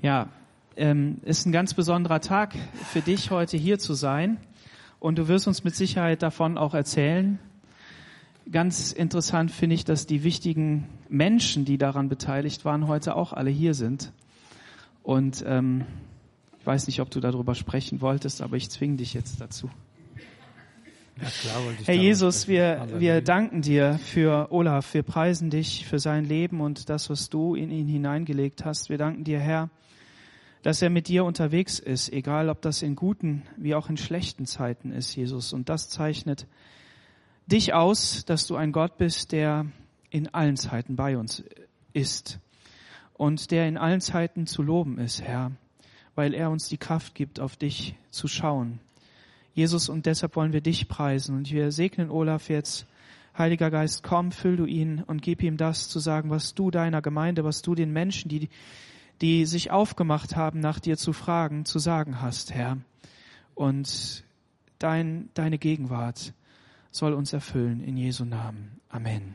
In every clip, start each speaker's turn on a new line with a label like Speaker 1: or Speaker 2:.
Speaker 1: Ja, ähm, ist ein ganz besonderer Tag für dich, heute hier zu sein. Und du wirst uns mit Sicherheit davon auch erzählen. Ganz interessant finde ich, dass die wichtigen Menschen, die daran beteiligt waren, heute auch alle hier sind. Und ähm, ich weiß nicht, ob du darüber sprechen wolltest, aber ich zwinge dich jetzt dazu. Ja, klar, Herr Jesus, wir, wir danken dir für Olaf. Wir preisen dich für sein Leben und das, was du in ihn hineingelegt hast. Wir danken dir, Herr, dass er mit dir unterwegs ist, egal ob das in guten wie auch in schlechten Zeiten ist, Jesus. Und das zeichnet dich aus, dass du ein Gott bist, der in allen Zeiten bei uns ist und der in allen Zeiten zu loben ist, Herr, weil er uns die Kraft gibt, auf dich zu schauen. Jesus, und deshalb wollen wir dich preisen und wir segnen Olaf jetzt. Heiliger Geist, komm, füll du ihn und gib ihm das zu sagen, was du deiner Gemeinde, was du den Menschen, die die sich aufgemacht haben, nach dir zu fragen, zu sagen hast, Herr. Und dein, deine Gegenwart soll uns erfüllen in Jesu Namen. Amen.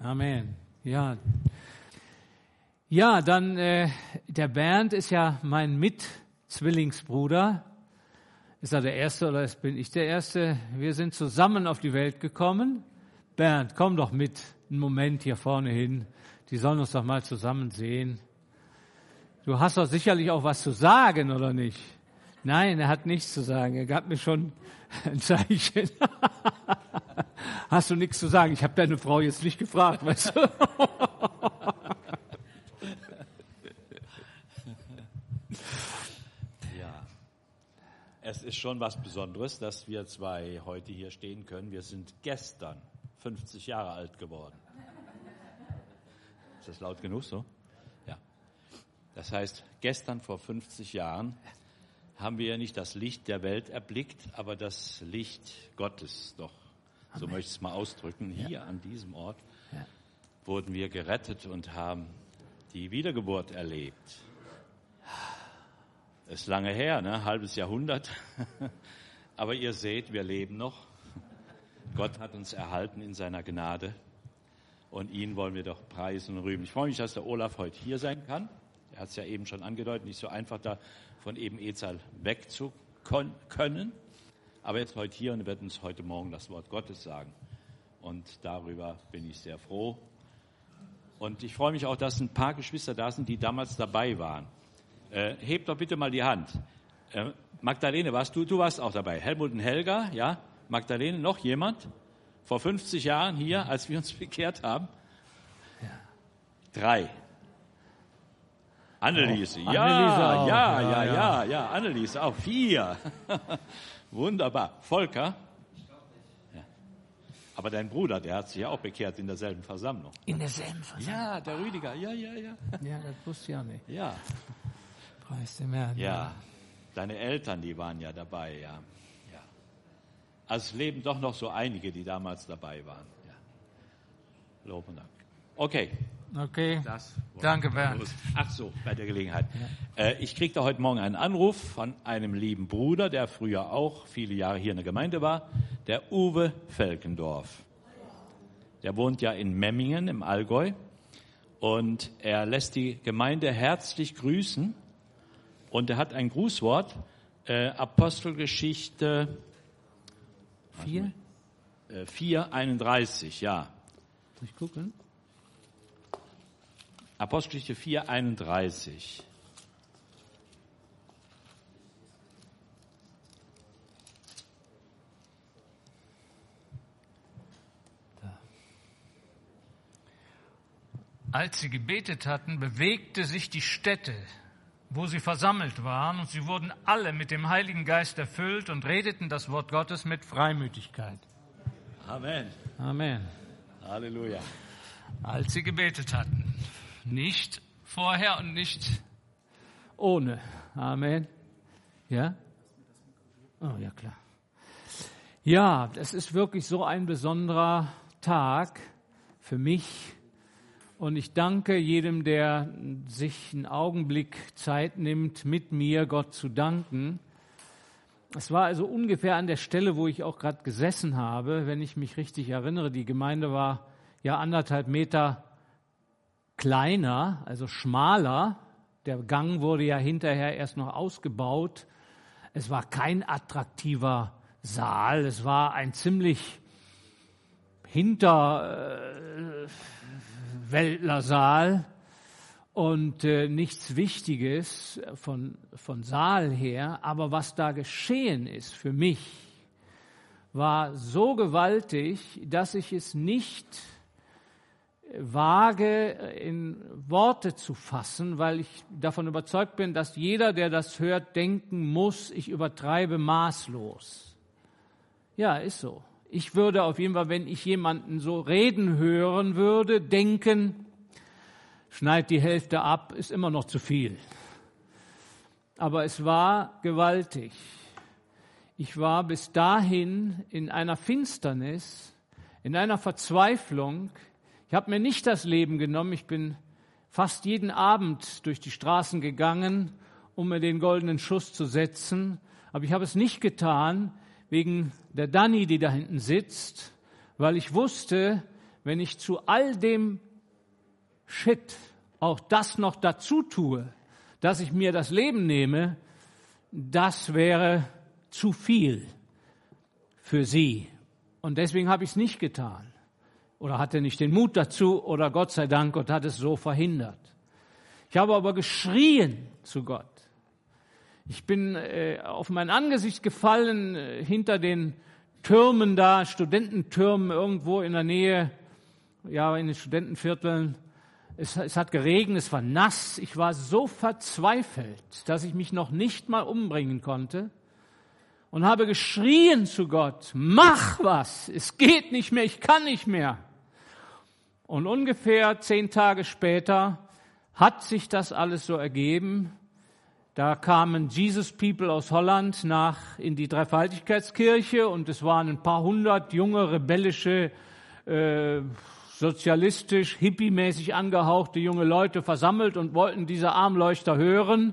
Speaker 2: Amen. Ja. Ja, dann äh, der Bernd ist ja mein Mitzwillingsbruder. Ist er der Erste oder bin ich der Erste? Wir sind zusammen auf die Welt gekommen. Bernd, komm doch mit einen Moment hier vorne hin. Die sollen uns doch mal zusammen sehen. Du hast doch sicherlich auch was zu sagen, oder nicht? Nein, er hat nichts zu sagen. Er gab mir schon ein Zeichen. Hast du nichts zu sagen? Ich habe deine Frau jetzt nicht gefragt, weißt du?
Speaker 3: Ja, es ist schon was Besonderes, dass wir zwei heute hier stehen können. Wir sind gestern 50 Jahre alt geworden. Ist das laut genug so? Das heißt, gestern vor 50 Jahren haben wir ja nicht das Licht der Welt erblickt, aber das Licht Gottes doch. So möchte ich es mal ausdrücken. Hier ja. an diesem Ort ja. wurden wir gerettet und haben die Wiedergeburt erlebt. Ist lange her, ne? halbes Jahrhundert. aber ihr seht, wir leben noch. Gott hat uns erhalten in seiner Gnade. Und ihn wollen wir doch preisen und rühmen. Ich freue mich, dass der Olaf heute hier sein kann. Er hat es ja eben schon angedeutet, nicht so einfach da von eben Ezal weg zu können. Aber jetzt heute hier und wird uns heute Morgen das Wort Gottes sagen. Und darüber bin ich sehr froh. Und ich freue mich auch, dass ein paar Geschwister da sind, die damals dabei waren. Äh, hebt doch bitte mal die Hand. Äh, Magdalene, warst du? Du warst auch dabei. Helmut und Helga, ja? Magdalene, noch jemand? Vor 50 Jahren hier, als wir uns bekehrt haben? Drei. Anneliese, oh, ja, Anneliese ja, ja, ja, ja, ja, Anneliese auch vier. Wunderbar. Volker? Ja. Aber dein Bruder, der hat sich ja auch bekehrt in derselben Versammlung.
Speaker 2: In derselben Versammlung?
Speaker 3: Ja, der Rüdiger, ja, ja, ja.
Speaker 2: Ja, das wusste ich ja nicht.
Speaker 3: Ja.
Speaker 2: Preis dem Herrn.
Speaker 3: Ja, deine Eltern, die waren ja dabei, ja. ja. Also es leben doch noch so einige, die damals dabei waren. Ja. Lob und Dank. Okay,
Speaker 2: Okay. Danke, Bernd.
Speaker 3: Ach so, bei der Gelegenheit. Ja. Äh, ich kriegte heute Morgen einen Anruf von einem lieben Bruder, der früher auch viele Jahre hier in der Gemeinde war, der Uwe Felkendorf. Der wohnt ja in Memmingen im Allgäu und er lässt die Gemeinde herzlich grüßen und er hat ein Grußwort, äh, Apostelgeschichte 4? Äh, 4, ja.
Speaker 2: Soll ich gucken?
Speaker 3: Apostelgeschichte 4, 31.
Speaker 4: Als sie gebetet hatten, bewegte sich die Stätte, wo sie versammelt waren, und sie wurden alle mit dem Heiligen Geist erfüllt und redeten das Wort Gottes mit Freimütigkeit.
Speaker 3: Amen.
Speaker 2: Amen.
Speaker 3: Halleluja.
Speaker 4: Als sie gebetet hatten. Nicht vorher und nicht
Speaker 2: ohne. Amen. Ja? Oh, ja, klar. Ja, es ist wirklich so ein besonderer Tag für mich. Und ich danke jedem, der sich einen Augenblick Zeit nimmt, mit mir Gott zu danken. Es war also ungefähr an der Stelle, wo ich auch gerade gesessen habe, wenn ich mich richtig erinnere. Die Gemeinde war ja anderthalb Meter kleiner, also schmaler Der Gang wurde ja hinterher erst noch ausgebaut. Es war kein attraktiver Saal, es war ein ziemlich Hinterwäldlersaal und äh, nichts Wichtiges von, von Saal her. Aber was da geschehen ist für mich, war so gewaltig, dass ich es nicht wage, in Worte zu fassen, weil ich davon überzeugt bin, dass jeder, der das hört, denken muss, ich übertreibe maßlos. Ja, ist so. Ich würde auf jeden Fall, wenn ich jemanden so reden hören würde, denken, schneid die Hälfte ab, ist immer noch zu viel. Aber es war gewaltig. Ich war bis dahin in einer Finsternis, in einer Verzweiflung. Ich habe mir nicht das Leben genommen. Ich bin fast jeden Abend durch die Straßen gegangen, um mir den goldenen Schuss zu setzen. Aber ich habe es nicht getan wegen der Dani, die da hinten sitzt, weil ich wusste, wenn ich zu all dem Shit auch das noch dazu tue, dass ich mir das Leben nehme, das wäre zu viel für sie. Und deswegen habe ich es nicht getan. Oder hatte nicht den Mut dazu, oder Gott sei Dank, Gott hat es so verhindert. Ich habe aber geschrien zu Gott. Ich bin äh, auf mein Angesicht gefallen äh, hinter den Türmen da, Studententürmen irgendwo in der Nähe, ja, in den Studentenvierteln. Es, es hat geregnet, es war nass. Ich war so verzweifelt, dass ich mich noch nicht mal umbringen konnte und habe geschrien zu Gott, mach was, es geht nicht mehr, ich kann nicht mehr. Und ungefähr zehn Tage später hat sich das alles so ergeben. Da kamen Jesus People aus Holland nach in die Dreifaltigkeitskirche und es waren ein paar hundert junge, rebellische, äh, sozialistisch, hippiemäßig angehauchte junge Leute versammelt und wollten diese Armleuchter hören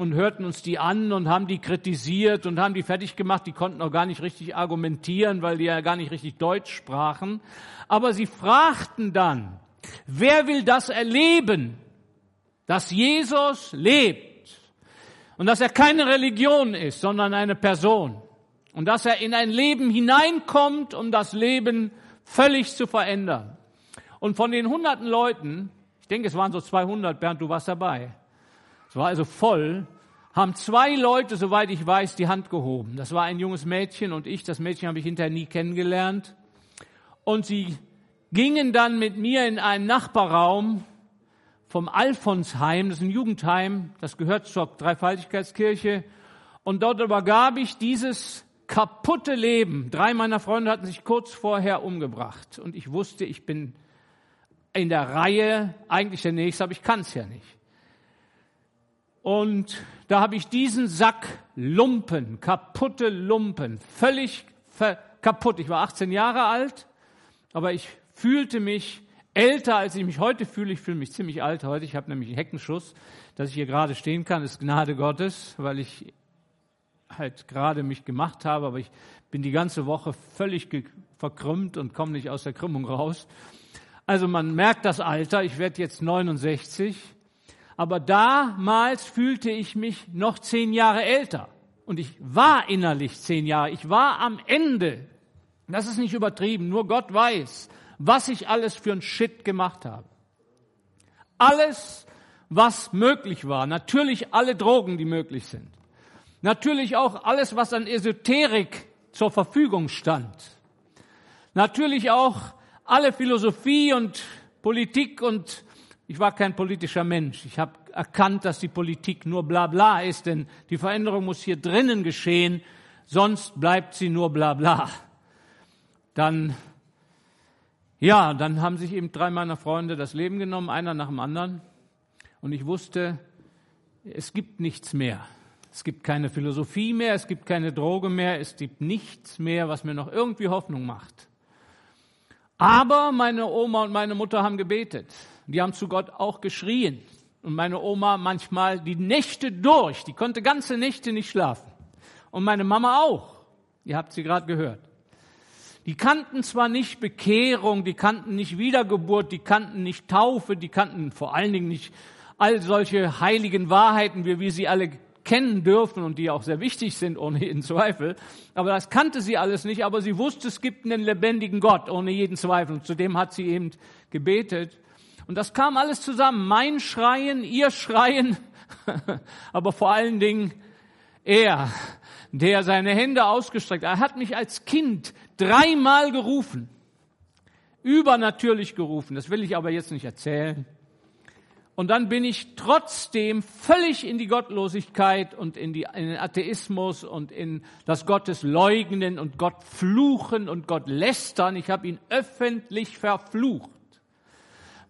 Speaker 2: und hörten uns die an und haben die kritisiert und haben die fertig gemacht. Die konnten auch gar nicht richtig argumentieren, weil die ja gar nicht richtig Deutsch sprachen. Aber sie fragten dann, wer will das erleben, dass Jesus lebt? Und dass er keine Religion ist, sondern eine Person. Und dass er in ein Leben hineinkommt, um das Leben völlig zu verändern. Und von den hunderten Leuten, ich denke, es waren so 200, Bernd, du warst dabei. Es war also voll, haben zwei Leute, soweit ich weiß, die Hand gehoben. Das war ein junges Mädchen und ich. Das Mädchen habe ich hinterher nie kennengelernt. Und sie gingen dann mit mir in einen Nachbarraum vom Alfonsheim, das ist ein Jugendheim, das gehört zur Dreifaltigkeitskirche. Und dort übergab ich dieses kaputte Leben. Drei meiner Freunde hatten sich kurz vorher umgebracht. Und ich wusste, ich bin in der Reihe, eigentlich der Nächste, aber ich kann es ja nicht. Und da habe ich diesen Sack Lumpen, kaputte Lumpen, völlig kaputt. Ich war 18 Jahre alt, aber ich fühlte mich älter, als ich mich heute fühle. Ich fühle mich ziemlich alt heute. Ich habe nämlich einen Heckenschuss, dass ich hier gerade stehen kann, ist Gnade Gottes, weil ich halt gerade mich gemacht habe, aber ich bin die ganze Woche völlig verkrümmt und komme nicht aus der Krümmung raus. Also man merkt das Alter. Ich werde jetzt 69. Aber damals fühlte ich mich noch zehn Jahre älter. Und ich war innerlich zehn Jahre. Ich war am Ende. Das ist nicht übertrieben. Nur Gott weiß was ich alles für ein Shit gemacht habe. Alles, was möglich war. Natürlich alle Drogen, die möglich sind. Natürlich auch alles, was an Esoterik zur Verfügung stand. Natürlich auch alle Philosophie und Politik und ich war kein politischer Mensch. Ich habe erkannt, dass die Politik nur bla bla ist, denn die Veränderung muss hier drinnen geschehen, sonst bleibt sie nur bla bla. Dann ja, dann haben sich eben drei meiner Freunde das Leben genommen, einer nach dem anderen. Und ich wusste, es gibt nichts mehr. Es gibt keine Philosophie mehr, es gibt keine Droge mehr, es gibt nichts mehr, was mir noch irgendwie Hoffnung macht. Aber meine Oma und meine Mutter haben gebetet. Die haben zu Gott auch geschrien. Und meine Oma manchmal die Nächte durch. Die konnte ganze Nächte nicht schlafen. Und meine Mama auch. Ihr habt sie gerade gehört. Die kannten zwar nicht Bekehrung, die kannten nicht Wiedergeburt, die kannten nicht Taufe, die kannten vor allen Dingen nicht all solche heiligen Wahrheiten, wie wir sie alle kennen dürfen und die auch sehr wichtig sind, ohne jeden Zweifel. Aber das kannte sie alles nicht, aber sie wusste, es gibt einen lebendigen Gott, ohne jeden Zweifel. Und zudem hat sie eben gebetet. Und das kam alles zusammen. Mein Schreien, ihr Schreien, aber vor allen Dingen er, der seine Hände ausgestreckt. Er hat mich als Kind dreimal gerufen. Übernatürlich gerufen. Das will ich aber jetzt nicht erzählen. Und dann bin ich trotzdem völlig in die Gottlosigkeit und in, die, in den Atheismus und in das Gottesleugnen und Gott fluchen und Gott lästern. Ich habe ihn öffentlich verflucht.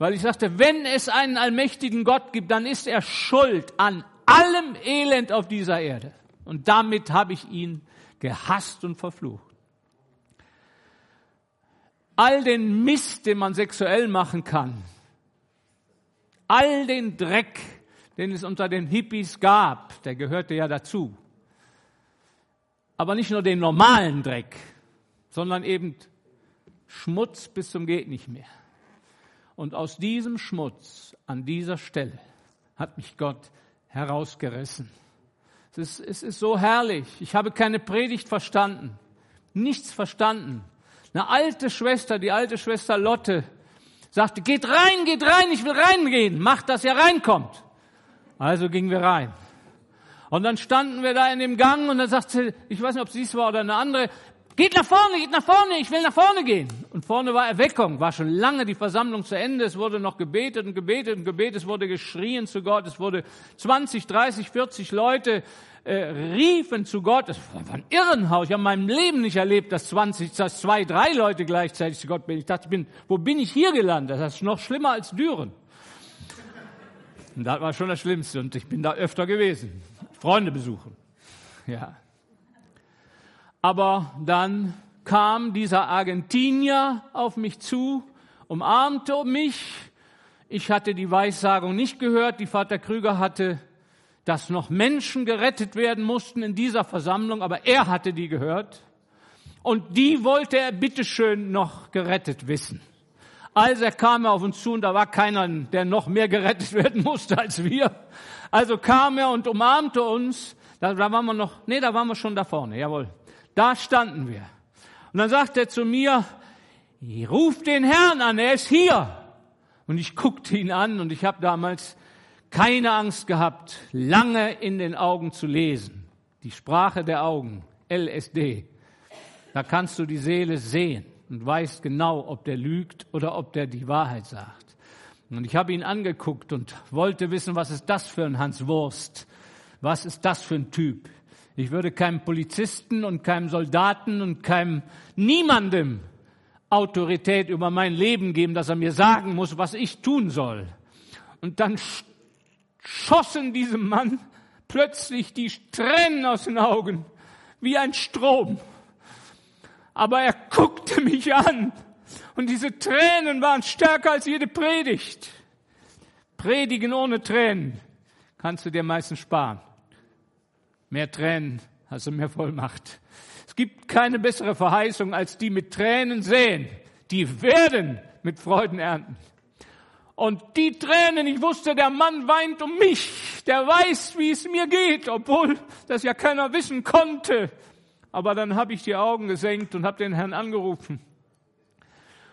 Speaker 2: Weil ich sagte, wenn es einen allmächtigen Gott gibt, dann ist er schuld an allem Elend auf dieser Erde. Und damit habe ich ihn gehasst und verflucht. All den Mist, den man sexuell machen kann, all den Dreck, den es unter den Hippies gab, der gehörte ja dazu. Aber nicht nur den normalen Dreck, sondern eben Schmutz bis zum geht nicht mehr. Und aus diesem Schmutz an dieser Stelle hat mich Gott herausgerissen. Es ist, es ist so herrlich. Ich habe keine Predigt verstanden, nichts verstanden. Eine alte Schwester, die alte Schwester Lotte, sagte, geht rein, geht rein, ich will reingehen, macht, dass ihr reinkommt. Also gingen wir rein. Und dann standen wir da in dem Gang und dann sagte, ich weiß nicht, ob sie es war oder eine andere, geht nach vorne, geht nach vorne, ich will nach vorne gehen. Und vorne war Erweckung, war schon lange die Versammlung zu Ende, es wurde noch gebetet und gebetet und gebetet, es wurde geschrien zu Gott, es wurde 20, 30, 40 Leute äh, riefen zu Gott. Das war ein Irrenhaus. Ich habe in meinem Leben nicht erlebt, dass 20, dass zwei, drei Leute gleichzeitig zu Gott beten. Ich dachte, ich bin, wo bin ich hier gelandet? Das ist noch schlimmer als Düren. Und das war schon das Schlimmste. Und ich bin da öfter gewesen. Freunde besuchen. Ja. Aber dann kam dieser Argentinier auf mich zu, umarmte mich. Ich hatte die Weissagung nicht gehört, die Vater Krüger hatte dass noch Menschen gerettet werden mussten in dieser Versammlung, aber er hatte die gehört. Und die wollte er bitteschön noch gerettet wissen. Also er kam er auf uns zu und da war keiner, der noch mehr gerettet werden musste als wir. Also kam er und umarmte uns. Da, da waren wir noch, nee, da waren wir schon da vorne, jawohl. Da standen wir. Und dann sagt er zu mir, ruf den Herrn an, er ist hier. Und ich guckte ihn an und ich habe damals keine Angst gehabt, lange in den Augen zu lesen. Die Sprache der Augen, LSD. Da kannst du die Seele sehen und weißt genau, ob der lügt oder ob der die Wahrheit sagt. Und ich habe ihn angeguckt und wollte wissen, was ist das für ein Hans Wurst? Was ist das für ein Typ? Ich würde keinem Polizisten und keinem Soldaten und keinem niemandem Autorität über mein Leben geben, dass er mir sagen muss, was ich tun soll. Und dann schossen diesem Mann plötzlich die Tränen aus den Augen, wie ein Strom. Aber er guckte mich an und diese Tränen waren stärker als jede Predigt. Predigen ohne Tränen kannst du dir meistens sparen. Mehr Tränen du mehr Vollmacht. Es gibt keine bessere Verheißung, als die mit Tränen sehen. Die werden mit Freuden ernten. Und die Tränen, ich wusste, der Mann weint um mich. Der weiß, wie es mir geht, obwohl das ja keiner wissen konnte. Aber dann habe ich die Augen gesenkt und habe den Herrn angerufen.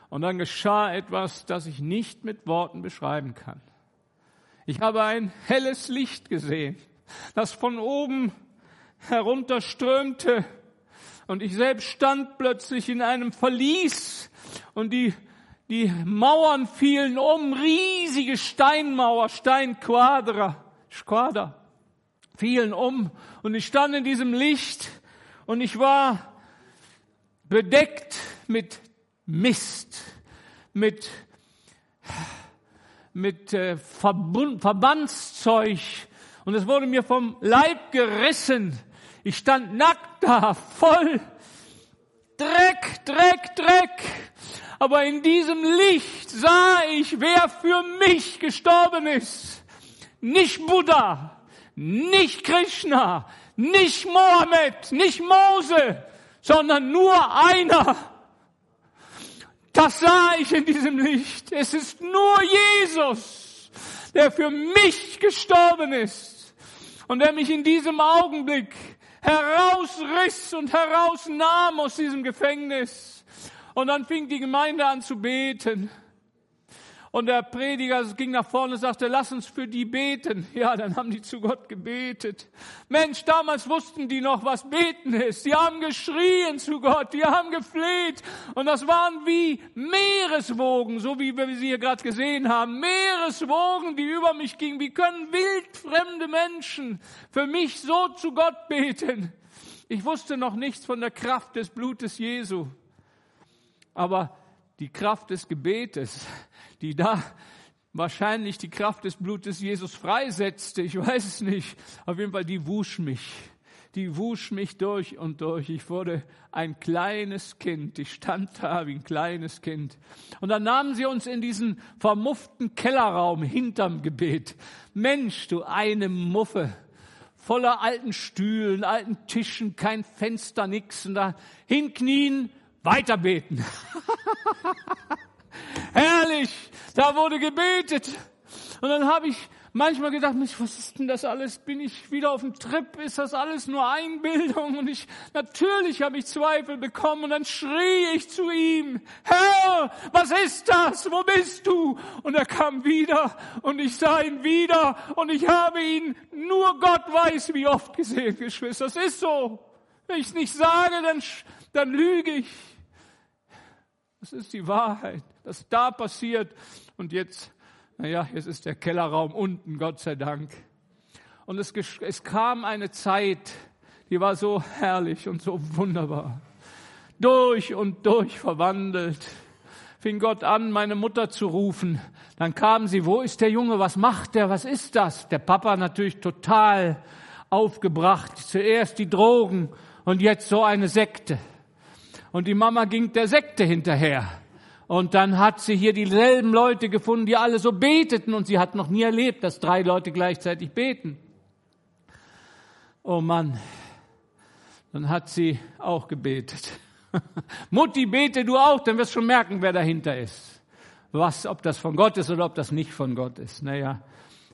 Speaker 2: Und dann geschah etwas, das ich nicht mit Worten beschreiben kann. Ich habe ein helles Licht gesehen, das von oben herunterströmte. Und ich selbst stand plötzlich in einem Verlies und die die Mauern fielen um, riesige Steinmauer, Steinquadra, Quadra, fielen um. Und ich stand in diesem Licht und ich war bedeckt mit Mist, mit, mit äh, Verbandszeug. Und es wurde mir vom Leib gerissen. Ich stand nackt da, voll Dreck, Dreck, Dreck. Aber in diesem Licht sah ich, wer für mich gestorben ist. Nicht Buddha, nicht Krishna, nicht Mohammed, nicht Mose, sondern nur einer. Das sah ich in diesem Licht. Es ist nur Jesus, der für mich gestorben ist und der mich in diesem Augenblick herausriss und herausnahm aus diesem Gefängnis. Und dann fing die Gemeinde an zu beten. Und der Prediger ging nach vorne und sagte, lass uns für die beten. Ja, dann haben die zu Gott gebetet. Mensch, damals wussten die noch, was beten ist. Die haben geschrien zu Gott, die haben gefleht. Und das waren wie Meereswogen, so wie wir sie hier gerade gesehen haben. Meereswogen, die über mich gingen. Wie können wildfremde Menschen für mich so zu Gott beten? Ich wusste noch nichts von der Kraft des Blutes Jesu. Aber die Kraft des Gebetes, die da wahrscheinlich die Kraft des Blutes Jesus freisetzte. Ich weiß es nicht. Auf jeden Fall, die wusch mich. Die wusch mich durch und durch. Ich wurde ein kleines Kind. Ich stand da wie ein kleines Kind. Und dann nahmen sie uns in diesen vermufften Kellerraum hinterm Gebet. Mensch, du eine Muffe voller alten Stühlen, alten Tischen, kein Fenster, nix. Und da hinknien, weiterbeten. Herrlich, da wurde gebetet. Und dann habe ich manchmal gedacht, was ist denn das alles? Bin ich wieder auf dem Trip? Ist das alles nur Einbildung? Und ich, natürlich habe ich Zweifel bekommen. Und dann schrie ich zu ihm, Herr, was ist das? Wo bist du? Und er kam wieder und ich sah ihn wieder und ich habe ihn, nur Gott weiß, wie oft gesehen, Geschwister. Das ist so. Wenn ich es nicht sage, dann, dann lüge ich. Das ist die Wahrheit, das da passiert. Und jetzt, naja, jetzt ist der Kellerraum unten, Gott sei Dank. Und es, es kam eine Zeit, die war so herrlich und so wunderbar. Durch und durch verwandelt. Fing Gott an, meine Mutter zu rufen. Dann kam sie, wo ist der Junge, was macht der, was ist das? Der Papa natürlich total aufgebracht. Zuerst die Drogen und jetzt so eine Sekte. Und die Mama ging der Sekte hinterher. Und dann hat sie hier dieselben Leute gefunden, die alle so beteten. Und sie hat noch nie erlebt, dass drei Leute gleichzeitig beten. Oh Mann, dann hat sie auch gebetet. Mutti, bete du auch, dann wirst du schon merken, wer dahinter ist. Was, ob das von Gott ist oder ob das nicht von Gott ist. Naja,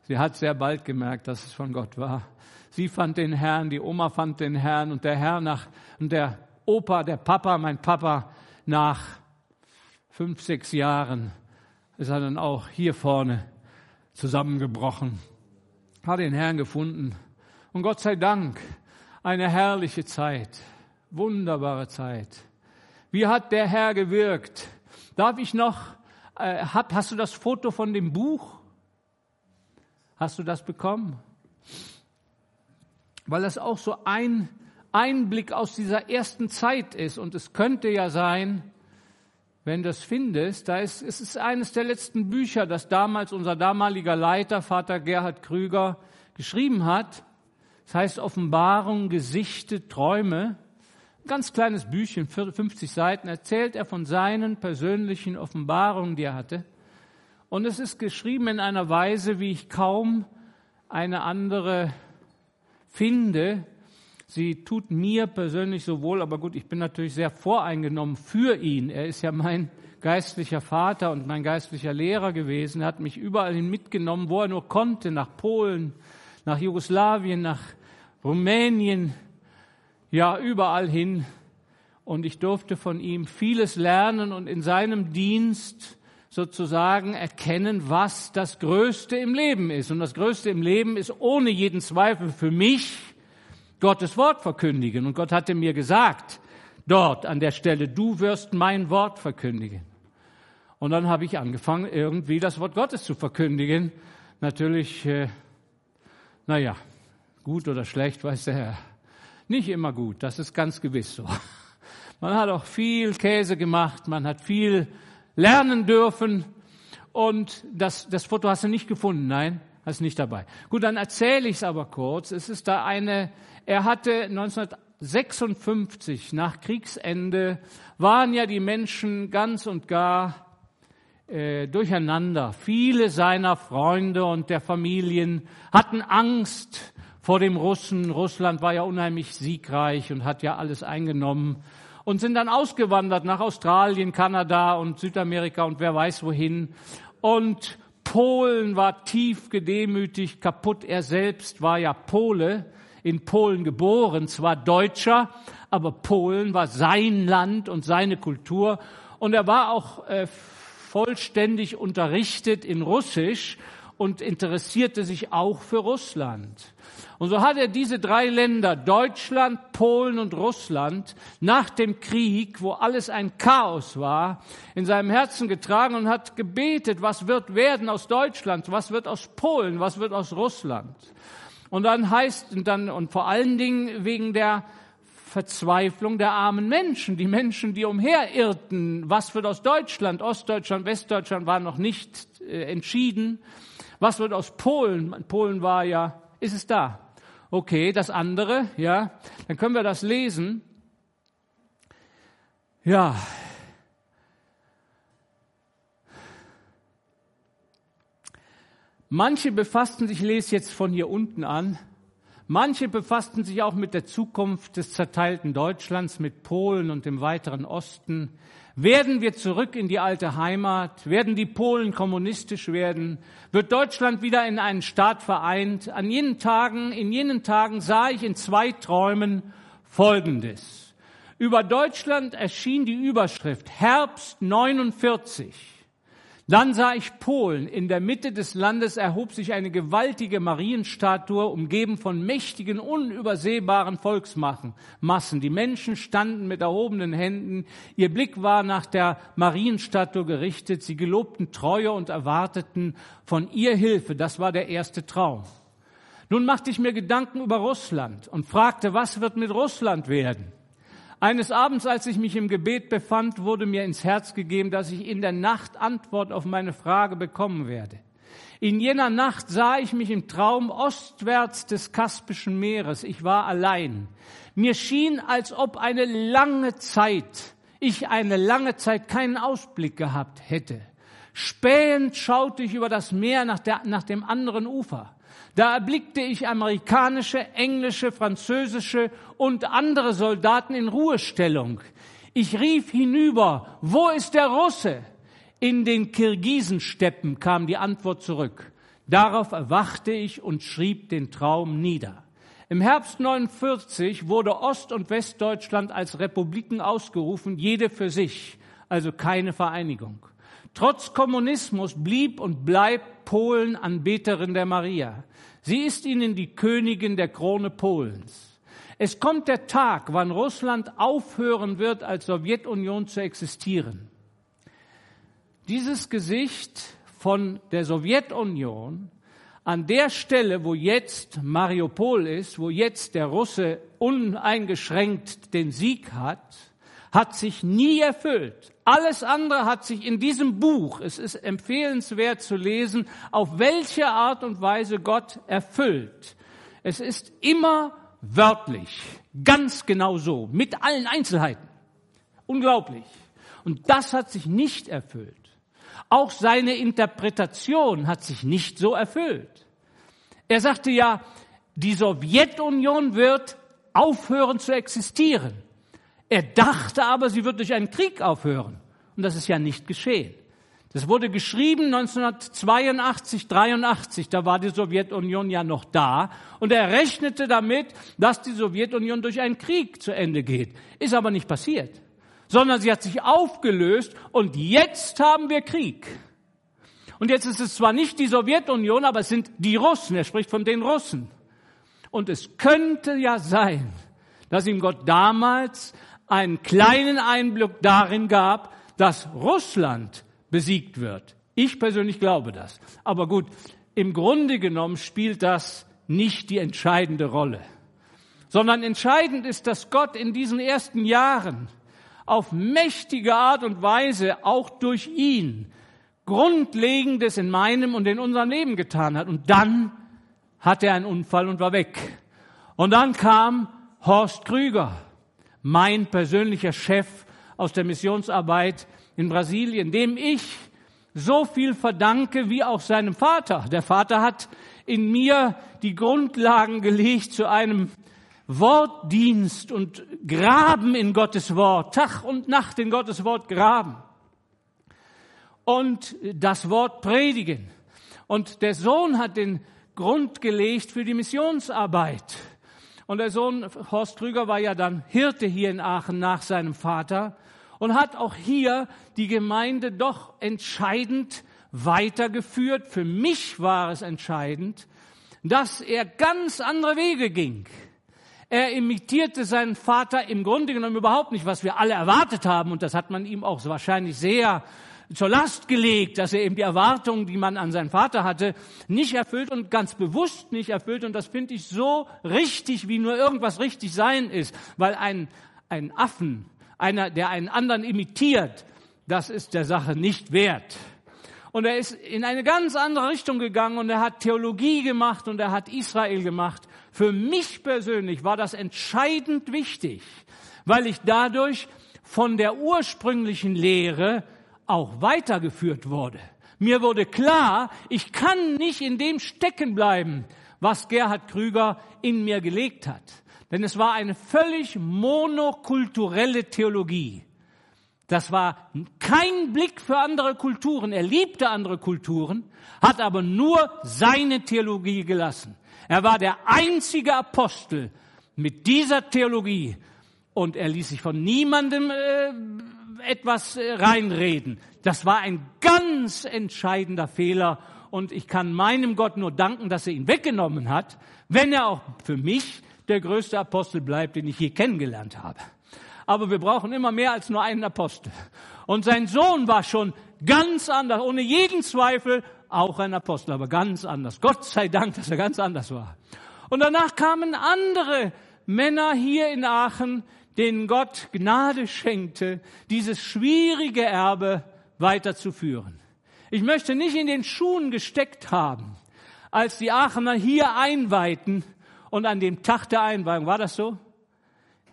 Speaker 2: sie hat sehr bald gemerkt, dass es von Gott war. Sie fand den Herrn, die Oma fand den Herrn und der Herr nach, und der Opa, der Papa, mein Papa, nach fünf, sechs Jahren ist er dann auch hier vorne zusammengebrochen, hat den Herrn gefunden. Und Gott sei Dank, eine herrliche Zeit, wunderbare Zeit. Wie hat der Herr gewirkt? Darf ich noch, äh, hab, hast du das Foto von dem Buch? Hast du das bekommen? Weil das auch so ein Einblick aus dieser ersten Zeit ist. Und es könnte ja sein, wenn du es findest, da ist, es ist eines der letzten Bücher, das damals unser damaliger Leiter, Vater Gerhard Krüger, geschrieben hat. Das heißt Offenbarung, Gesichte, Träume. Ein ganz kleines Büchchen, 50 Seiten, erzählt er von seinen persönlichen Offenbarungen, die er hatte. Und es ist geschrieben in einer Weise, wie ich kaum eine andere finde, Sie tut mir persönlich so wohl, aber gut, ich bin natürlich sehr voreingenommen für ihn. Er ist ja mein geistlicher Vater und mein geistlicher Lehrer gewesen. Er hat mich überall hin mitgenommen, wo er nur konnte, nach Polen, nach Jugoslawien, nach Rumänien, ja, überall hin. Und ich durfte von ihm vieles lernen und in seinem Dienst sozusagen erkennen, was das Größte im Leben ist. Und das Größte im Leben ist ohne jeden Zweifel für mich, Gottes Wort verkündigen. Und Gott hatte mir gesagt, dort an der Stelle, du wirst mein Wort verkündigen. Und dann habe ich angefangen, irgendwie das Wort Gottes zu verkündigen. Natürlich, äh, naja, gut oder schlecht, weiß der Herr. Nicht immer gut, das ist ganz gewiss so. Man hat auch viel Käse gemacht, man hat viel lernen dürfen. Und das, das Foto hast du nicht gefunden, nein, hast nicht dabei. Gut, dann erzähle ich es aber kurz. Es ist da eine er hatte 1956 nach Kriegsende waren ja die Menschen ganz und gar äh, durcheinander. Viele seiner Freunde und der Familien hatten Angst vor dem Russen. Russland war ja unheimlich siegreich und hat ja alles eingenommen und sind dann ausgewandert nach Australien, Kanada und Südamerika und wer weiß wohin. Und Polen war tief gedemütigt, kaputt. Er selbst war ja Pole, in Polen geboren, zwar Deutscher, aber Polen war sein Land und seine Kultur. Und er war auch äh, vollständig unterrichtet in Russisch und interessierte sich auch für Russland. Und so hat er diese drei Länder, Deutschland, Polen und Russland, nach dem Krieg, wo alles ein Chaos war, in seinem Herzen getragen und hat gebetet, was wird werden aus Deutschland, was wird aus Polen, was wird aus Russland. Und dann heißt, und dann, und vor allen Dingen wegen der Verzweiflung der armen Menschen, die Menschen, die umherirrten, was wird aus Deutschland, Ostdeutschland, Westdeutschland war noch nicht äh, entschieden, was wird aus Polen, Polen war ja, ist es da, Okay, das andere, ja, dann können wir das lesen. Ja. Manche befassten sich, ich lese jetzt von hier unten an, manche befassten sich auch mit der Zukunft des zerteilten Deutschlands, mit Polen und dem weiteren Osten. Werden wir zurück in die alte Heimat? Werden die Polen kommunistisch werden? Wird Deutschland wieder in einen Staat vereint? An jenen Tagen, in jenen Tagen sah ich in zwei Träumen Folgendes. Über Deutschland erschien die Überschrift Herbst 49. Dann sah ich Polen. In der Mitte des Landes erhob sich eine gewaltige Marienstatue, umgeben von mächtigen, unübersehbaren Volksmassen. Die Menschen standen mit erhobenen Händen. Ihr Blick war nach der Marienstatue gerichtet. Sie gelobten Treue und erwarteten von ihr Hilfe. Das war der erste Traum. Nun machte ich mir Gedanken über Russland und fragte, was wird mit Russland werden? Eines Abends, als ich mich im Gebet befand, wurde mir ins Herz gegeben, dass ich in der Nacht Antwort auf meine Frage bekommen werde. In jener Nacht sah ich mich im Traum ostwärts des Kaspischen Meeres. Ich war allein. Mir schien, als ob eine lange Zeit, ich eine lange Zeit keinen Ausblick gehabt hätte. Spähend schaute ich über das Meer nach, der, nach dem anderen Ufer. Da erblickte ich amerikanische, englische, französische und andere Soldaten in Ruhestellung. Ich rief hinüber, wo ist der Russe? In den Kirgisensteppen kam die Antwort zurück. Darauf erwachte ich und schrieb den Traum nieder. Im Herbst 49 wurde Ost- und Westdeutschland als Republiken ausgerufen, jede für sich, also keine Vereinigung. Trotz Kommunismus blieb und bleibt Polen Anbeterin der Maria. Sie ist ihnen die Königin der Krone Polens. Es kommt der Tag, wann Russland aufhören wird, als Sowjetunion zu existieren. Dieses Gesicht von der Sowjetunion an der Stelle, wo jetzt Mariupol ist, wo jetzt der Russe uneingeschränkt den Sieg hat, hat sich nie erfüllt. Alles andere hat sich in diesem Buch, es ist empfehlenswert zu lesen, auf welche Art und Weise Gott erfüllt. Es ist immer wörtlich, ganz genau so, mit allen Einzelheiten. Unglaublich. Und das hat sich nicht erfüllt. Auch seine Interpretation hat sich nicht so erfüllt. Er sagte ja, die Sowjetunion wird aufhören zu existieren. Er dachte aber, sie wird durch einen Krieg aufhören. Und das ist ja nicht geschehen. Das wurde geschrieben 1982, 83, da war die Sowjetunion ja noch da. Und er rechnete damit, dass die Sowjetunion durch einen Krieg zu Ende geht. Ist aber nicht passiert. Sondern sie hat sich aufgelöst und jetzt haben wir Krieg. Und jetzt ist es zwar nicht die Sowjetunion, aber es sind die Russen. Er spricht von den Russen. Und es könnte ja sein, dass ihm Gott damals einen kleinen Einblick darin gab, dass Russland besiegt wird. Ich persönlich glaube das. Aber gut, im Grunde genommen spielt das nicht die entscheidende Rolle, sondern entscheidend ist, dass Gott in diesen ersten Jahren auf mächtige Art und Weise auch durch ihn Grundlegendes in meinem und in unserem Leben getan hat. Und dann hatte er einen Unfall und war weg. Und dann kam Horst Krüger mein persönlicher Chef aus der Missionsarbeit in Brasilien, dem ich so viel verdanke wie auch seinem Vater. Der Vater hat in mir die Grundlagen gelegt zu einem Wortdienst und Graben in Gottes Wort, Tag und Nacht in Gottes Wort graben und das Wort predigen. Und der Sohn hat den Grund gelegt für die Missionsarbeit. Und der Sohn Horst Krüger war ja dann Hirte hier in Aachen nach seinem Vater und hat auch hier die Gemeinde doch entscheidend weitergeführt. Für mich war es entscheidend, dass er ganz andere Wege ging. Er imitierte seinen Vater im Grunde genommen überhaupt nicht, was wir alle erwartet haben. Und das hat man ihm auch wahrscheinlich sehr zur Last gelegt, dass er eben die Erwartungen, die man an seinen Vater hatte, nicht erfüllt und ganz bewusst nicht erfüllt. Und das finde ich so richtig, wie nur irgendwas richtig sein ist. Weil ein, ein Affen, einer, der einen anderen imitiert, das ist der Sache nicht wert. Und er ist in eine ganz andere Richtung gegangen und er hat Theologie gemacht und er hat Israel gemacht. Für mich persönlich war das entscheidend wichtig, weil ich dadurch von der ursprünglichen Lehre auch weitergeführt wurde. Mir wurde klar, ich kann nicht in dem stecken bleiben, was Gerhard Krüger in mir gelegt hat. Denn es war eine völlig monokulturelle Theologie. Das war kein Blick für andere Kulturen. Er liebte andere Kulturen, hat aber nur seine Theologie gelassen. Er war der einzige Apostel mit dieser Theologie und er ließ sich von niemandem äh, etwas äh, reinreden. Das war ein ganz entscheidender Fehler und ich kann meinem Gott nur danken, dass er ihn weggenommen hat, wenn er auch für mich der größte Apostel bleibt, den ich je kennengelernt habe. Aber wir brauchen immer mehr als nur einen Apostel. Und sein Sohn war schon ganz anders, ohne jeden Zweifel auch ein Apostel, aber ganz anders. Gott sei Dank, dass er ganz anders war. Und danach kamen andere Männer hier in Aachen, denen Gott Gnade schenkte, dieses schwierige Erbe weiterzuführen. Ich möchte nicht in den Schuhen gesteckt haben, als die Aachener hier einweihten und an dem Tag der Einweihung, war das so?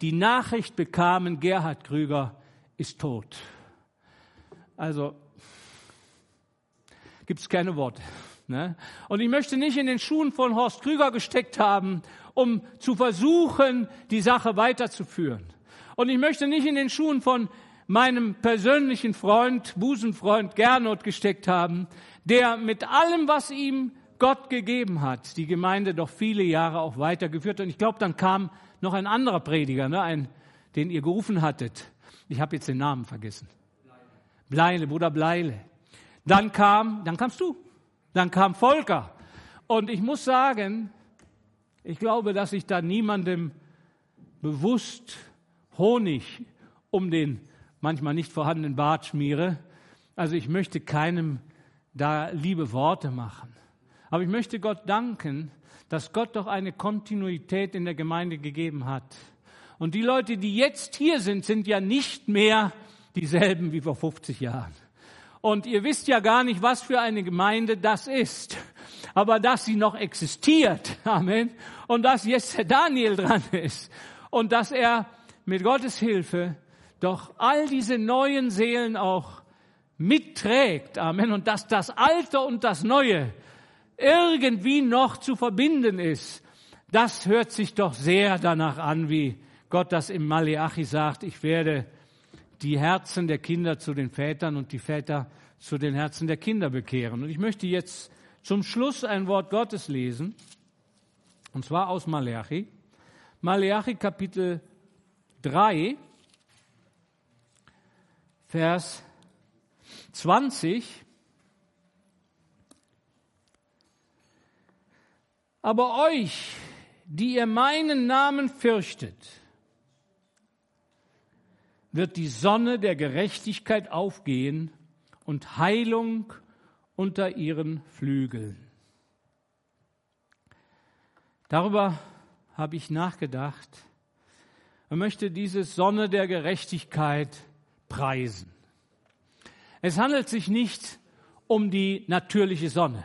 Speaker 2: Die Nachricht bekamen, Gerhard Krüger ist tot. Also gibt es keine Worte. Ne? Und ich möchte nicht in den Schuhen von Horst Krüger gesteckt haben, um zu versuchen, die Sache weiterzuführen. Und ich möchte nicht in den Schuhen von meinem persönlichen Freund, Busenfreund Gernot gesteckt haben, der mit allem, was ihm Gott gegeben hat, die Gemeinde doch viele Jahre auch weitergeführt. Und ich glaube, dann kam noch ein anderer Prediger, ne, ein, den ihr gerufen hattet. Ich habe jetzt den Namen vergessen. Bleile, Bruder Bleile. Dann kam, dann kamst du. Dann kam Volker. Und ich muss sagen, ich glaube, dass ich da niemandem bewusst Honig um den manchmal nicht vorhandenen Bart schmiere. Also ich möchte keinem da liebe Worte machen. Aber ich möchte Gott danken, dass Gott doch eine Kontinuität in der Gemeinde gegeben hat. Und die Leute, die jetzt hier sind, sind ja nicht mehr dieselben wie vor 50 Jahren. Und ihr wisst ja gar nicht, was für eine Gemeinde das ist. Aber dass sie noch existiert. Amen. Und dass jetzt der Daniel dran ist. Und dass er mit Gottes Hilfe doch all diese neuen Seelen auch mitträgt. Amen. Und dass das Alte und das Neue irgendwie noch zu verbinden ist, das hört sich doch sehr danach an, wie Gott das im Maleachi sagt, ich werde die Herzen der Kinder zu den Vätern und die Väter zu den Herzen der Kinder bekehren. Und ich möchte jetzt zum Schluss ein Wort Gottes lesen, und zwar aus Maleachi. Maleachi Kapitel 3, Vers 20 Aber euch, die ihr meinen Namen fürchtet, wird die Sonne der Gerechtigkeit aufgehen und Heilung unter ihren Flügeln. Darüber habe ich nachgedacht. Er möchte diese Sonne der Gerechtigkeit preisen. Es handelt sich nicht um die natürliche Sonne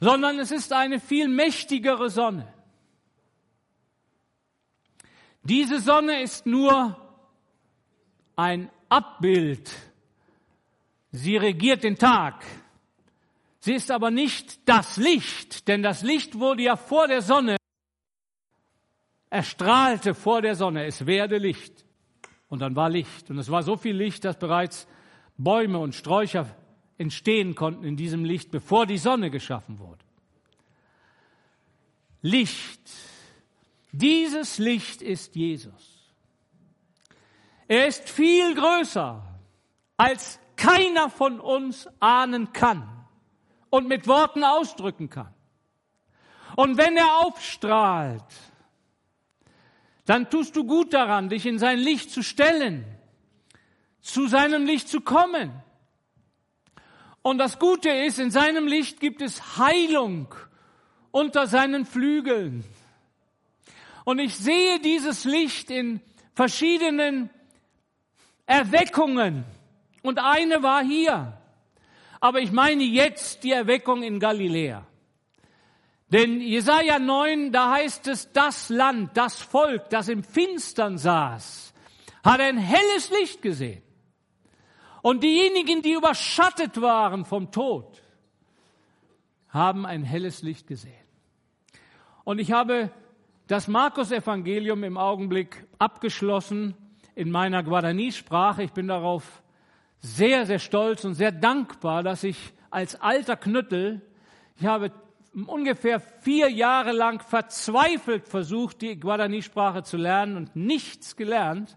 Speaker 2: sondern es ist eine viel mächtigere Sonne. Diese Sonne ist nur ein Abbild. Sie regiert den Tag. Sie ist aber nicht das Licht, denn das Licht wurde ja vor der Sonne, erstrahlte vor der Sonne, es werde Licht. Und dann war Licht. Und es war so viel Licht, dass bereits Bäume und Sträucher entstehen konnten in diesem Licht, bevor die Sonne geschaffen wurde. Licht. Dieses Licht ist Jesus. Er ist viel größer, als keiner von uns ahnen kann und mit Worten ausdrücken kann. Und wenn er aufstrahlt, dann tust du gut daran, dich in sein Licht zu stellen, zu seinem Licht zu kommen. Und das Gute ist, in seinem Licht gibt es Heilung unter seinen Flügeln. Und ich sehe dieses Licht in verschiedenen Erweckungen. Und eine war hier. Aber ich meine jetzt die Erweckung in Galiläa. Denn Jesaja 9, da heißt es, das Land, das Volk, das im Finstern saß, hat ein helles Licht gesehen. Und diejenigen, die überschattet waren vom Tod, haben ein helles Licht gesehen. Und ich habe das Markus-Evangelium im Augenblick abgeschlossen in meiner Guarani-Sprache. Ich bin darauf sehr, sehr stolz und sehr dankbar, dass ich als alter Knüttel, ich habe ungefähr vier Jahre lang verzweifelt versucht, die Guarani-Sprache zu lernen und nichts gelernt.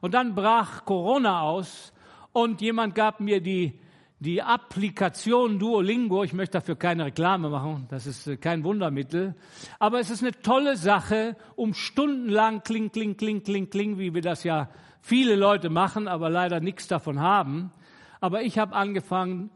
Speaker 2: Und dann brach Corona aus und jemand gab mir die, die Applikation Duolingo. Ich möchte dafür keine Reklame machen, das ist äh, kein Wundermittel. Aber es ist eine tolle Sache, um stundenlang kling, kling, kling, kling, kling, wie wir das ja viele Leute machen, aber leider nichts davon haben. Aber ich habe angefangen,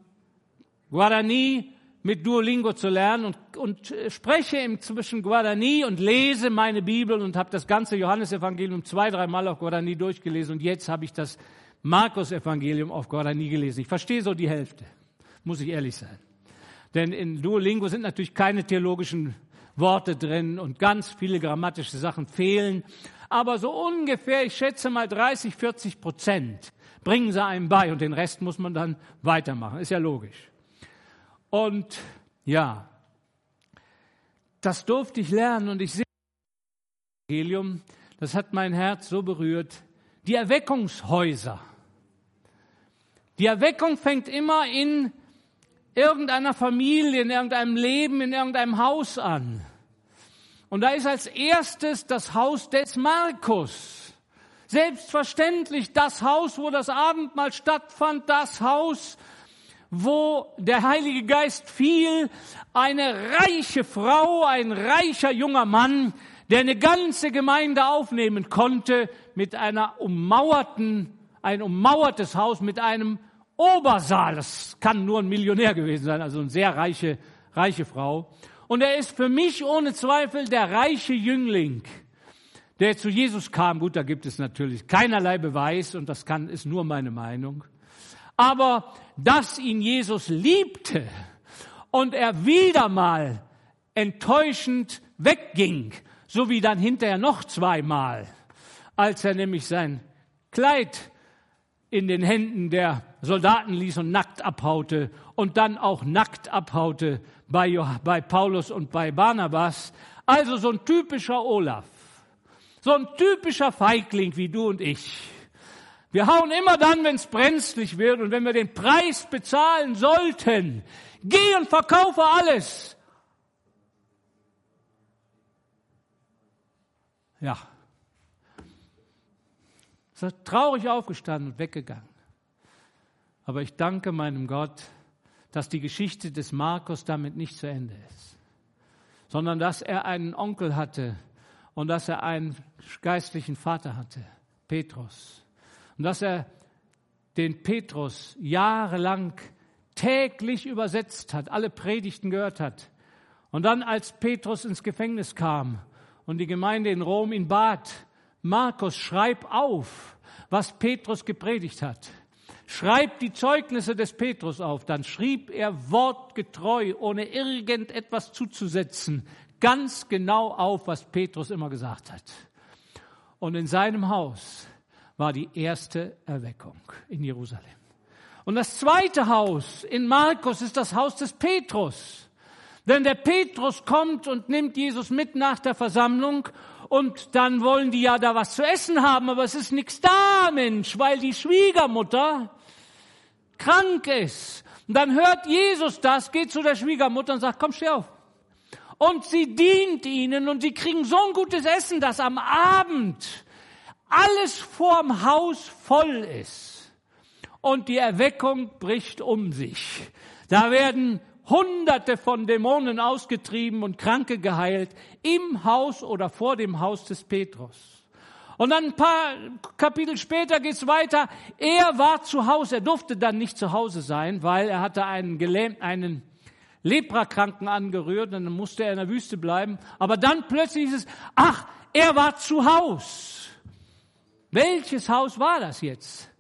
Speaker 2: Guarani mit Duolingo zu lernen und, und äh, spreche inzwischen Guarani und lese meine Bibel und habe das ganze Johannesevangelium zwei, dreimal auf Guarani durchgelesen und jetzt habe ich das Markus-Evangelium auf Guarani gelesen. Ich verstehe so die Hälfte, muss ich ehrlich sein. Denn in Duolingo sind natürlich keine theologischen Worte drin und ganz viele grammatische Sachen fehlen. Aber so ungefähr, ich schätze mal 30, 40 Prozent bringen sie einem bei und den Rest muss man dann weitermachen. Ist ja logisch. Und ja, das durfte ich lernen und ich sehe das Evangelium, das hat mein Herz so berührt. Die Erweckungshäuser. Die Erweckung fängt immer in irgendeiner Familie, in irgendeinem Leben, in irgendeinem Haus an. Und da ist als erstes das Haus des Markus. Selbstverständlich das Haus, wo das Abendmahl stattfand, das Haus, wo der Heilige Geist fiel, eine reiche Frau, ein reicher junger Mann, der eine ganze Gemeinde aufnehmen konnte mit einer ummauerten, ein ummauertes Haus mit einem Obersaal. Das kann nur ein Millionär gewesen sein, also eine sehr reiche, reiche Frau. Und er ist für mich ohne Zweifel der reiche Jüngling, der zu Jesus kam. Gut, da gibt es natürlich keinerlei Beweis und das kann, ist nur meine Meinung. Aber dass ihn Jesus liebte und er wieder mal enttäuschend wegging, so wie dann hinterher noch zweimal, als er nämlich sein Kleid in den Händen der Soldaten ließ und nackt abhaute und dann auch nackt abhaute bei, bei Paulus und bei Barnabas. Also so ein typischer Olaf, so ein typischer Feigling wie du und ich. Wir hauen immer dann, wenn es brenzlig wird und wenn wir den Preis bezahlen sollten. Geh und verkaufe alles. Ja. Ist traurig aufgestanden und weggegangen. Aber ich danke meinem Gott, dass die Geschichte des Markus damit nicht zu Ende ist, sondern dass er einen Onkel hatte und dass er einen geistlichen Vater hatte, Petrus. Und dass er den Petrus jahrelang täglich übersetzt hat, alle Predigten gehört hat. Und dann, als Petrus ins Gefängnis kam und die Gemeinde in Rom ihn bat, Markus, schreib auf, was Petrus gepredigt hat. Schreib die Zeugnisse des Petrus auf. Dann schrieb er wortgetreu, ohne irgendetwas zuzusetzen, ganz genau auf, was Petrus immer gesagt hat. Und in seinem Haus war die erste Erweckung in Jerusalem. Und das zweite Haus in Markus ist das Haus des Petrus. Denn der Petrus kommt und nimmt Jesus mit nach der Versammlung und dann wollen die ja da was zu essen haben, aber es ist nichts da, Mensch, weil die Schwiegermutter krank ist. Und dann hört Jesus das, geht zu der Schwiegermutter und sagt, komm, steh auf. Und sie dient ihnen und sie kriegen so ein gutes Essen, dass am Abend alles vorm Haus voll ist. Und die Erweckung bricht um sich. Da werden Hunderte von Dämonen ausgetrieben und Kranke geheilt im Haus oder vor dem Haus des Petrus. Und dann ein paar Kapitel später geht's weiter. Er war zu Hause. Er durfte dann nicht zu Hause sein, weil er hatte einen gelähmt, einen Leprakranken angerührt. Und dann musste er in der Wüste bleiben. Aber dann plötzlich ist es, ach, er war zu Haus. Welches Haus war das jetzt?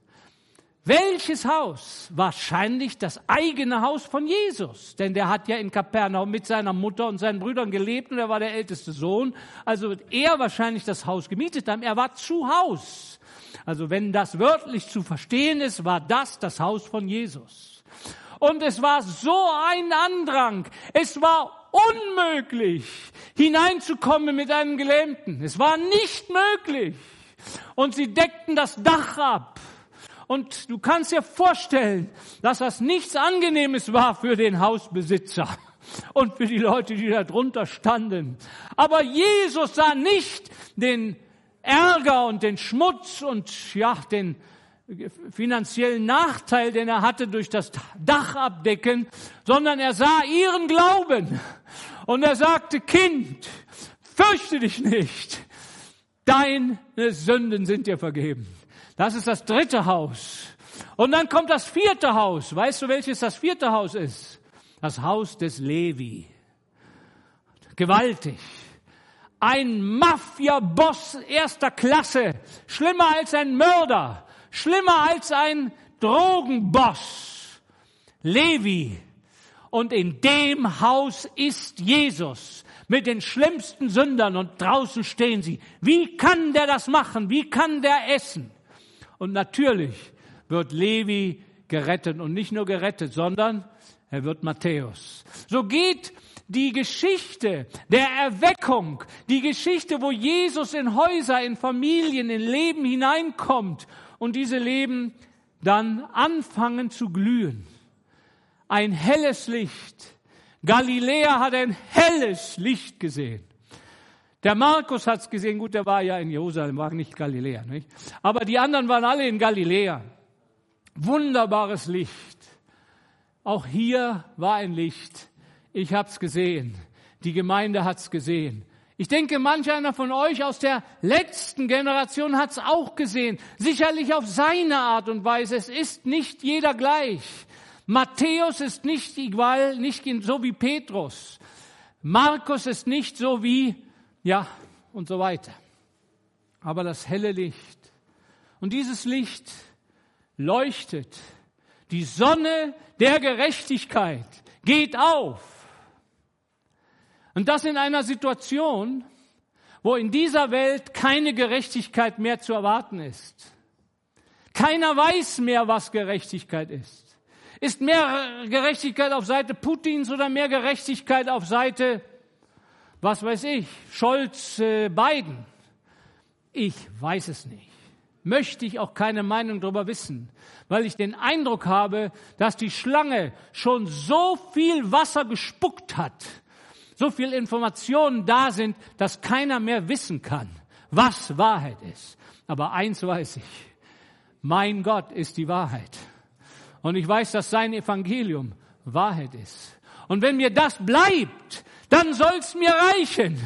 Speaker 2: Welches Haus? Wahrscheinlich das eigene Haus von Jesus. Denn der hat ja in Kapernaum mit seiner Mutter und seinen Brüdern gelebt und er war der älteste Sohn. Also wird er wahrscheinlich das Haus gemietet haben. Er war zu Haus. Also wenn das wörtlich zu verstehen ist, war das das Haus von Jesus. Und es war so ein Andrang. Es war unmöglich, hineinzukommen mit einem Gelähmten. Es war nicht möglich. Und sie deckten das Dach ab. Und du kannst dir vorstellen, dass das nichts Angenehmes war für den Hausbesitzer und für die Leute, die da drunter standen. Aber Jesus sah nicht den Ärger und den Schmutz und ja, den finanziellen Nachteil, den er hatte durch das Dach abdecken, sondern er sah ihren Glauben und er sagte, Kind, fürchte dich nicht, deine Sünden sind dir vergeben. Das ist das dritte Haus. Und dann kommt das vierte Haus. Weißt du, welches das vierte Haus ist? Das Haus des Levi. Gewaltig. Ein Mafia-Boss erster Klasse. Schlimmer als ein Mörder. Schlimmer als ein Drogenboss. Levi. Und in dem Haus ist Jesus mit den schlimmsten Sündern und draußen stehen sie. Wie kann der das machen? Wie kann der essen? Und natürlich wird Levi gerettet und nicht nur gerettet, sondern er wird Matthäus. So geht die Geschichte der Erweckung, die Geschichte, wo Jesus in Häuser, in Familien, in Leben hineinkommt und diese Leben dann anfangen zu glühen. Ein helles Licht. Galiläa hat ein helles Licht gesehen. Der Markus hat's gesehen, gut, der war ja in Jerusalem, war nicht Galiläa, nicht? Aber die anderen waren alle in Galiläa. Wunderbares Licht. Auch hier war ein Licht. Ich hab's gesehen. Die Gemeinde hat's gesehen. Ich denke, manch einer von euch aus der letzten Generation hat's auch gesehen. Sicherlich auf seine Art und Weise. Es ist nicht jeder gleich. Matthäus ist nicht igual, nicht so wie Petrus. Markus ist nicht so wie ja, und so weiter. Aber das helle Licht. Und dieses Licht leuchtet. Die Sonne der Gerechtigkeit geht auf. Und das in einer Situation, wo in dieser Welt keine Gerechtigkeit mehr zu erwarten ist. Keiner weiß mehr, was Gerechtigkeit ist. Ist mehr Gerechtigkeit auf Seite Putins oder mehr Gerechtigkeit auf Seite was weiß ich, Scholz, äh, Biden. Ich weiß es nicht. Möchte ich auch keine Meinung darüber wissen, weil ich den Eindruck habe, dass die Schlange schon so viel Wasser gespuckt hat, so viel Informationen da sind, dass keiner mehr wissen kann, was Wahrheit ist. Aber eins weiß ich, mein Gott ist die Wahrheit. Und ich weiß, dass sein Evangelium Wahrheit ist. Und wenn mir das bleibt, dann soll's mir reichen.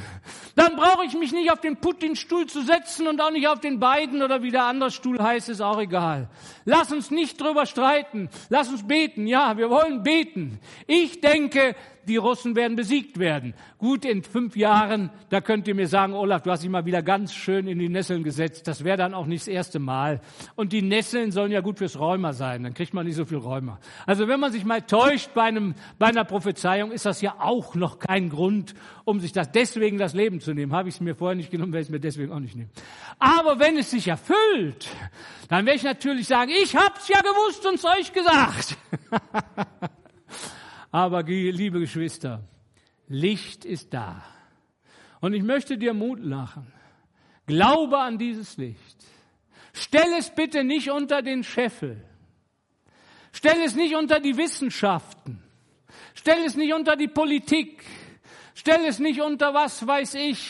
Speaker 2: Dann brauche ich mich nicht auf den Putin-Stuhl zu setzen und auch nicht auf den beiden oder wie der andere Stuhl heißt, ist auch egal. Lass uns nicht drüber streiten. Lass uns beten. Ja, wir wollen beten. Ich denke, die Russen werden besiegt werden. Gut, in fünf Jahren, da könnt ihr mir sagen, Olaf, du hast dich mal wieder ganz schön in die Nesseln gesetzt. Das wäre dann auch nicht das erste Mal. Und die Nesseln sollen ja gut fürs Rheuma sein. Dann kriegt man nicht so viel Rheuma. Also wenn man sich mal täuscht bei, einem, bei einer Prophezeiung, ist das ja auch noch kein Grund, um sich das deswegen das Leben zu nehmen. Habe ich es mir vorher nicht genommen, werde ich es mir deswegen auch nicht nehmen. Aber wenn es sich erfüllt, dann werde ich natürlich sagen, ich hab's ja gewusst und es euch gesagt. Aber liebe Geschwister, Licht ist da. Und ich möchte dir Mut machen. Glaube an dieses Licht. Stell es bitte nicht unter den Scheffel. Stell es nicht unter die Wissenschaften. Stell es nicht unter die Politik. Stell es nicht unter was weiß ich,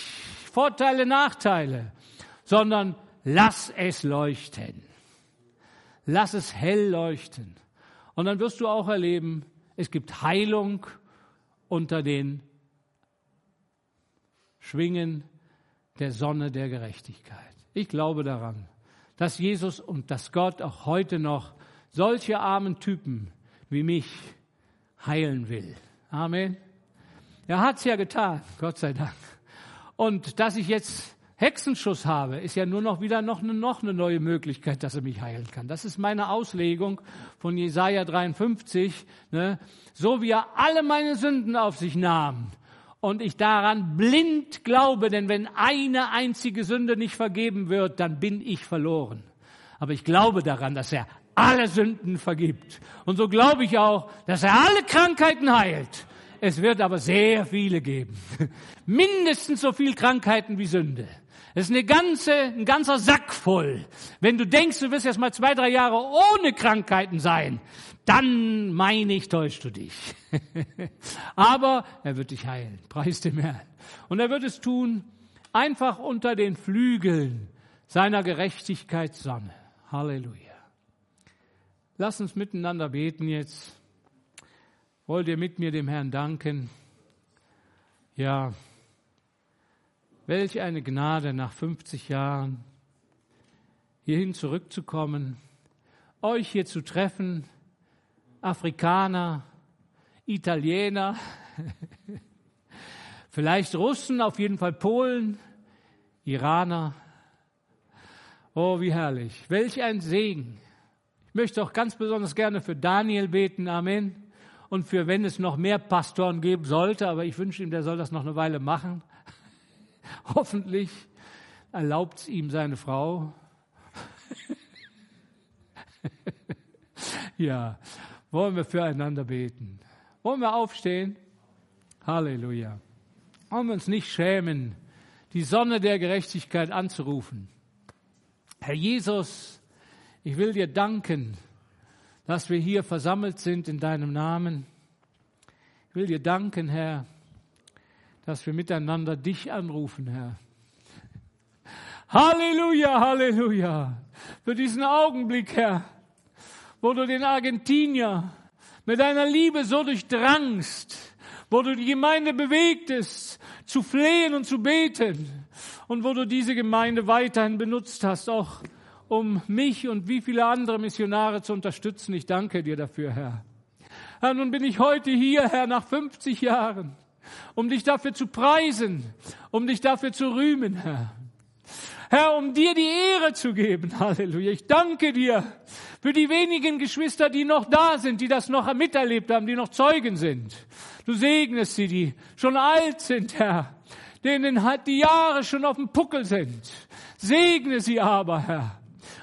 Speaker 2: Vorteile, Nachteile, sondern lass es leuchten. Lass es hell leuchten. Und dann wirst du auch erleben, es gibt Heilung unter den Schwingen der Sonne der Gerechtigkeit. Ich glaube daran, dass Jesus und dass Gott auch heute noch solche armen Typen wie mich heilen will. Amen. Er hat's ja getan, Gott sei Dank. Und dass ich jetzt Hexenschuss habe, ist ja nur noch wieder noch eine, noch eine neue Möglichkeit, dass er mich heilen kann. Das ist meine Auslegung von Jesaja 53. Ne? So wie er alle meine Sünden auf sich nahm und ich daran blind glaube, denn wenn eine einzige Sünde nicht vergeben wird, dann bin ich verloren. Aber ich glaube daran, dass er alle Sünden vergibt. Und so glaube ich auch, dass er alle Krankheiten heilt. Es wird aber sehr viele geben. Mindestens so viel Krankheiten wie Sünde. Es ist eine ganze, ein ganzer Sack voll. Wenn du denkst, du wirst jetzt mal zwei, drei Jahre ohne Krankheiten sein, dann meine ich, täuschst du dich. aber er wird dich heilen. Preis dem Herrn. Und er wird es tun, einfach unter den Flügeln seiner Gerechtigkeitssonne. Halleluja. Lass uns miteinander beten jetzt. Wollt ihr mit mir dem Herrn danken? Ja, welch eine Gnade nach 50 Jahren hierhin zurückzukommen, euch hier zu treffen, Afrikaner, Italiener, vielleicht Russen, auf jeden Fall Polen, Iraner. Oh, wie herrlich. Welch ein Segen möchte auch ganz besonders gerne für Daniel beten. Amen. Und für wenn es noch mehr Pastoren geben sollte, aber ich wünsche ihm, der soll das noch eine Weile machen. Hoffentlich erlaubt es ihm seine Frau. ja, wollen wir füreinander beten. Wollen wir aufstehen? Halleluja. Wollen wir uns nicht schämen, die Sonne der Gerechtigkeit anzurufen. Herr Jesus, ich will dir danken, dass wir hier versammelt sind in deinem Namen. Ich will dir danken, Herr, dass wir miteinander dich anrufen, Herr. Halleluja, Halleluja. Für diesen Augenblick, Herr, wo du den Argentinier mit deiner Liebe so durchdrangst, wo du die Gemeinde bewegtest, zu flehen und zu beten und wo du diese Gemeinde weiterhin benutzt hast, auch um mich und wie viele andere Missionare zu unterstützen. Ich danke dir dafür, Herr. Herr, nun bin ich heute hier, Herr, nach 50 Jahren, um dich dafür zu preisen, um dich dafür zu rühmen, Herr. Herr, um dir die Ehre zu geben. Halleluja. Ich danke dir für die wenigen Geschwister, die noch da sind, die das noch miterlebt haben, die noch Zeugen sind. Du segnest sie, die schon alt sind, Herr, denen halt die Jahre schon auf dem Puckel sind. Segne sie aber, Herr.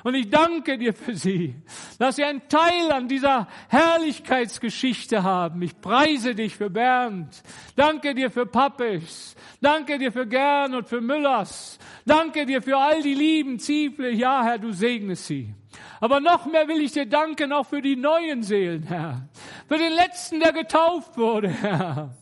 Speaker 2: Und ich danke dir für sie, dass sie einen Teil an dieser Herrlichkeitsgeschichte haben. Ich preise dich für Bernd. Danke dir für Pappes. Danke dir für Gern und für Müllers. Danke dir für all die lieben Ziefle. Ja, Herr, du segnest sie. Aber noch mehr will ich dir danken, auch für die neuen Seelen, Herr. Für den letzten, der getauft wurde, Herr.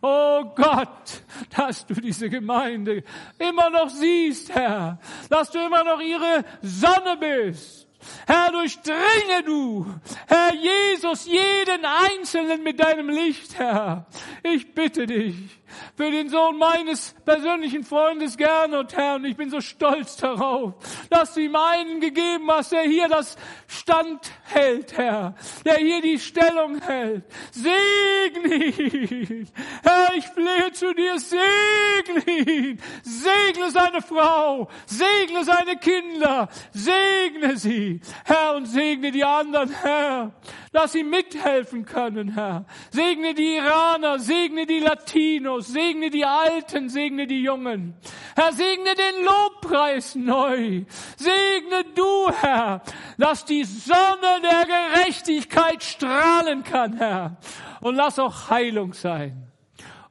Speaker 2: Oh Gott, dass du diese Gemeinde immer noch siehst, Herr, dass du immer noch ihre Sonne bist. Herr, durchdringe du, Herr Jesus, jeden Einzelnen mit deinem Licht, Herr. Ich bitte dich für den Sohn meines persönlichen Freundes Gernot, Herr, und ich bin so stolz darauf, dass du ihm einen gegeben hast, der hier das Stand hält, Herr, der hier die Stellung hält. Segne ihn. Herr, ich flehe zu dir, segne ihn. Segne seine Frau, segne seine Kinder, segne sie, Herr, und segne die anderen, Herr, dass sie mithelfen können, Herr. Segne die Iraner, segne die Latinos, segne die Alten, segne die Jungen. Herr, segne den Lobpreis neu. Segne du, Herr, dass die Sonne der Gerechtigkeit strahlen kann, Herr. Und lass auch Heilung sein.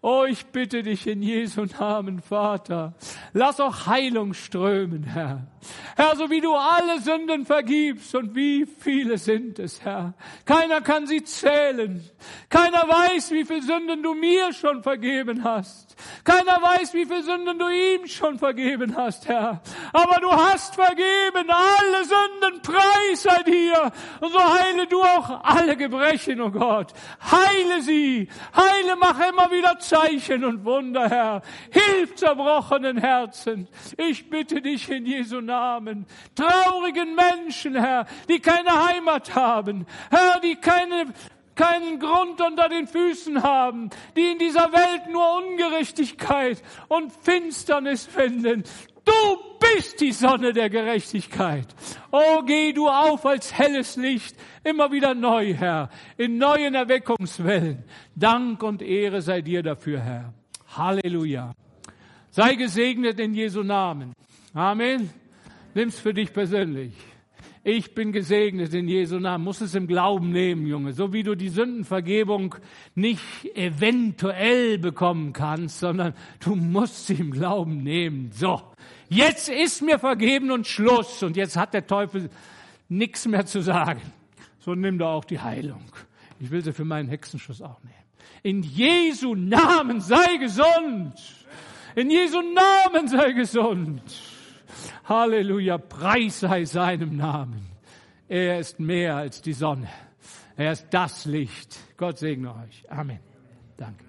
Speaker 2: Oh, ich bitte dich in Jesu Namen, Vater. Lass auch Heilung strömen, Herr. Herr, so wie du alle Sünden vergibst und wie viele sind es, Herr. Keiner kann sie zählen. Keiner weiß, wie viele Sünden du mir schon vergeben hast. Keiner weiß, wie viele Sünden du ihm schon vergeben hast, Herr. Aber du hast vergeben alle Sünden, preis sei dir. Und so heile du auch alle Gebrechen, oh Gott. Heile sie. Heile, mach immer wieder Zeichen und Wunder, Herr. Hilf zerbrochenen Herzen. Ich bitte dich in Jesu Namen. Traurigen Menschen, Herr, die keine Heimat haben. Herr, die keine keinen Grund unter den Füßen haben, die in dieser Welt nur Ungerechtigkeit und Finsternis finden. Du bist die Sonne der Gerechtigkeit. Oh, geh du auf als helles Licht, immer wieder neu, Herr, in neuen Erweckungswellen. Dank und Ehre sei dir dafür, Herr. Halleluja. Sei gesegnet in Jesu Namen. Amen. Nimm's für dich persönlich. Ich bin gesegnet in Jesu Namen. Muss es im Glauben nehmen, Junge. So wie du die Sündenvergebung nicht eventuell bekommen kannst, sondern du musst sie im Glauben nehmen. So. Jetzt ist mir vergeben und Schluss. Und jetzt hat der Teufel nichts mehr zu sagen. So nimm doch auch die Heilung. Ich will sie für meinen Hexenschuss auch nehmen. In Jesu Namen sei gesund. In Jesu Namen sei gesund. Halleluja, Preis sei seinem Namen. Er ist mehr als die Sonne. Er ist das Licht. Gott segne euch. Amen. Danke.